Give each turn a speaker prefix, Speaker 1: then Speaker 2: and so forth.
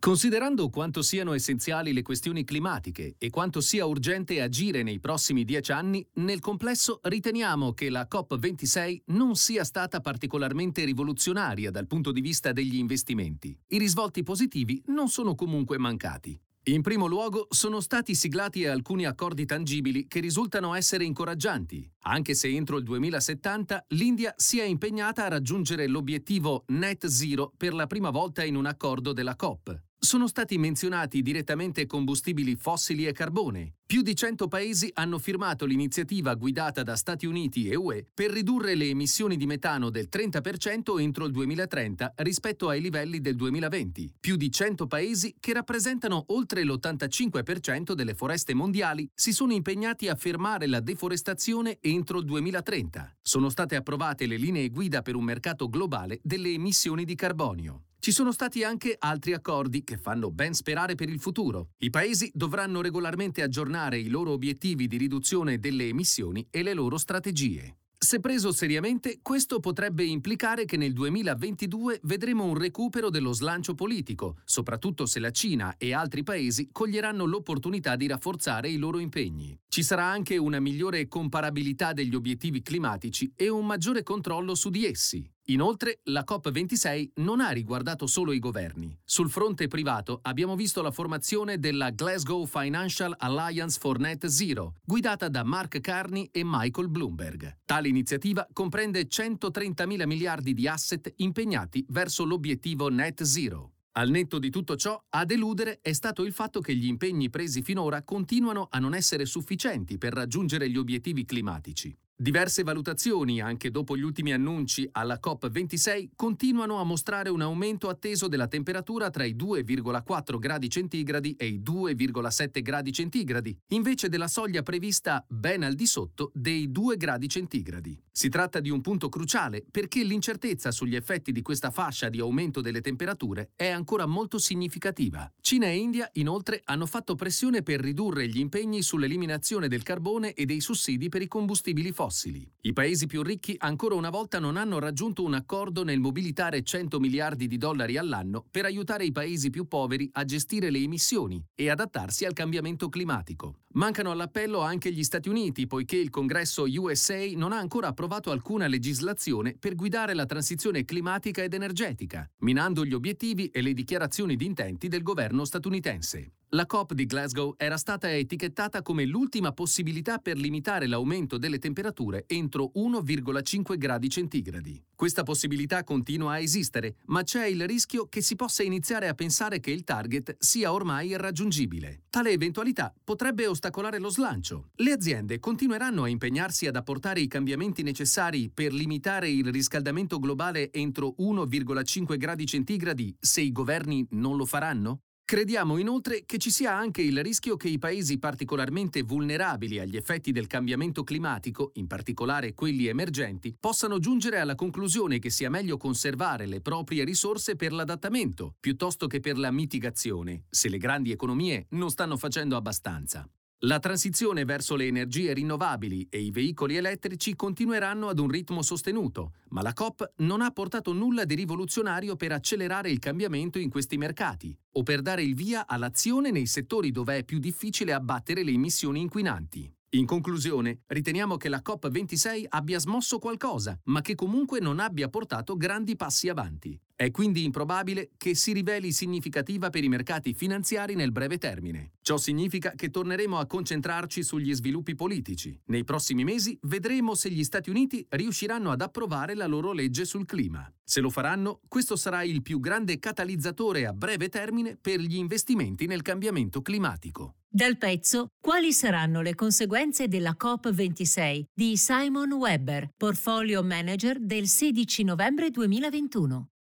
Speaker 1: Considerando quanto siano essenziali le questioni climatiche e quanto sia urgente agire nei prossimi dieci anni, nel complesso riteniamo che la COP26 non sia stata particolarmente rivoluzionaria dal punto di vista degli investimenti. I risvolti positivi non sono comunque mancati. In primo luogo sono stati siglati alcuni accordi tangibili che risultano essere incoraggianti, anche se entro il 2070 l'India sia impegnata a raggiungere l'obiettivo net zero per la prima volta in un accordo della COP. Sono stati menzionati direttamente combustibili fossili e carbone. Più di 100 paesi hanno firmato l'iniziativa guidata da Stati Uniti e UE per ridurre le emissioni di metano del 30% entro il 2030 rispetto ai livelli del 2020. Più di 100 paesi, che rappresentano oltre l'85% delle foreste mondiali, si sono impegnati a fermare la deforestazione entro il 2030. Sono state approvate le linee guida per un mercato globale delle emissioni di carbonio. Ci sono stati anche altri accordi che fanno ben sperare per il futuro. I paesi dovranno regolarmente aggiornare i loro obiettivi di riduzione delle emissioni e le loro strategie. Se preso seriamente, questo potrebbe implicare che nel 2022 vedremo un recupero dello slancio politico, soprattutto se la Cina e altri paesi coglieranno l'opportunità di rafforzare i loro impegni. Ci sarà anche una migliore comparabilità degli obiettivi climatici e un maggiore controllo su di essi. Inoltre, la COP26 non ha riguardato solo i governi. Sul fronte privato abbiamo visto la formazione della Glasgow Financial Alliance for Net Zero, guidata da Mark Carney e Michael Bloomberg. Tale iniziativa comprende 130 mila miliardi di asset impegnati verso l'obiettivo Net Zero. Al netto di tutto ciò, a deludere è stato il fatto che gli impegni presi finora continuano a non essere sufficienti per raggiungere gli obiettivi climatici. Diverse valutazioni, anche dopo gli ultimi annunci alla COP26, continuano a mostrare un aumento atteso della temperatura tra i 2,4 gradi centigradi e i 2,7 gradi centigradi, invece della soglia prevista ben al di sotto dei 2 gradi centigradi. Si tratta di un punto cruciale perché l'incertezza sugli effetti di questa fascia di aumento delle temperature è ancora molto significativa. Cina e India, inoltre, hanno fatto pressione per ridurre gli impegni sull'eliminazione del carbone e dei sussidi per i combustibili fossili fossili. I paesi più ricchi ancora una volta non hanno raggiunto un accordo nel mobilitare 100 miliardi di dollari all'anno per aiutare i paesi più poveri a gestire le emissioni e adattarsi al cambiamento climatico. Mancano all'appello anche gli Stati Uniti, poiché il Congresso USA non ha ancora approvato alcuna legislazione per guidare la transizione climatica ed energetica, minando gli obiettivi e le dichiarazioni di intenti del governo statunitense. La COP di Glasgow era stata etichettata come l'ultima possibilità per limitare l'aumento delle temperature entro 1,5 gradi centigradi. Questa possibilità continua a esistere, ma c'è il rischio che si possa iniziare a pensare che il target sia ormai irraggiungibile. Tale eventualità potrebbe ostacolare lo slancio. Le aziende continueranno a impegnarsi ad apportare i cambiamenti necessari per limitare il riscaldamento globale entro 1,5 gradi centigradi se i governi non lo faranno? Crediamo inoltre che ci sia anche il rischio che i paesi particolarmente vulnerabili agli effetti del cambiamento climatico, in particolare quelli emergenti, possano giungere alla conclusione che sia meglio conservare le proprie risorse per l'adattamento, piuttosto che per la mitigazione, se le grandi economie non stanno facendo abbastanza. La transizione verso le energie rinnovabili e i veicoli elettrici continueranno ad un ritmo sostenuto, ma la COP non ha portato nulla di rivoluzionario per accelerare il cambiamento in questi mercati o per dare il via all'azione nei settori dove è più difficile abbattere le emissioni inquinanti. In conclusione, riteniamo che la COP26 abbia smosso qualcosa, ma che comunque non abbia portato grandi passi avanti. È quindi improbabile che si riveli significativa per i mercati finanziari nel breve termine. Ciò significa che torneremo a concentrarci sugli sviluppi politici. Nei prossimi mesi vedremo se gli Stati Uniti riusciranno ad approvare la loro legge sul clima. Se lo faranno, questo sarà il più grande catalizzatore a breve termine per gli investimenti nel cambiamento climatico.
Speaker 2: Dal pezzo Quali saranno le conseguenze della COP26 di Simon Webber, portfolio manager del 16 novembre 2021.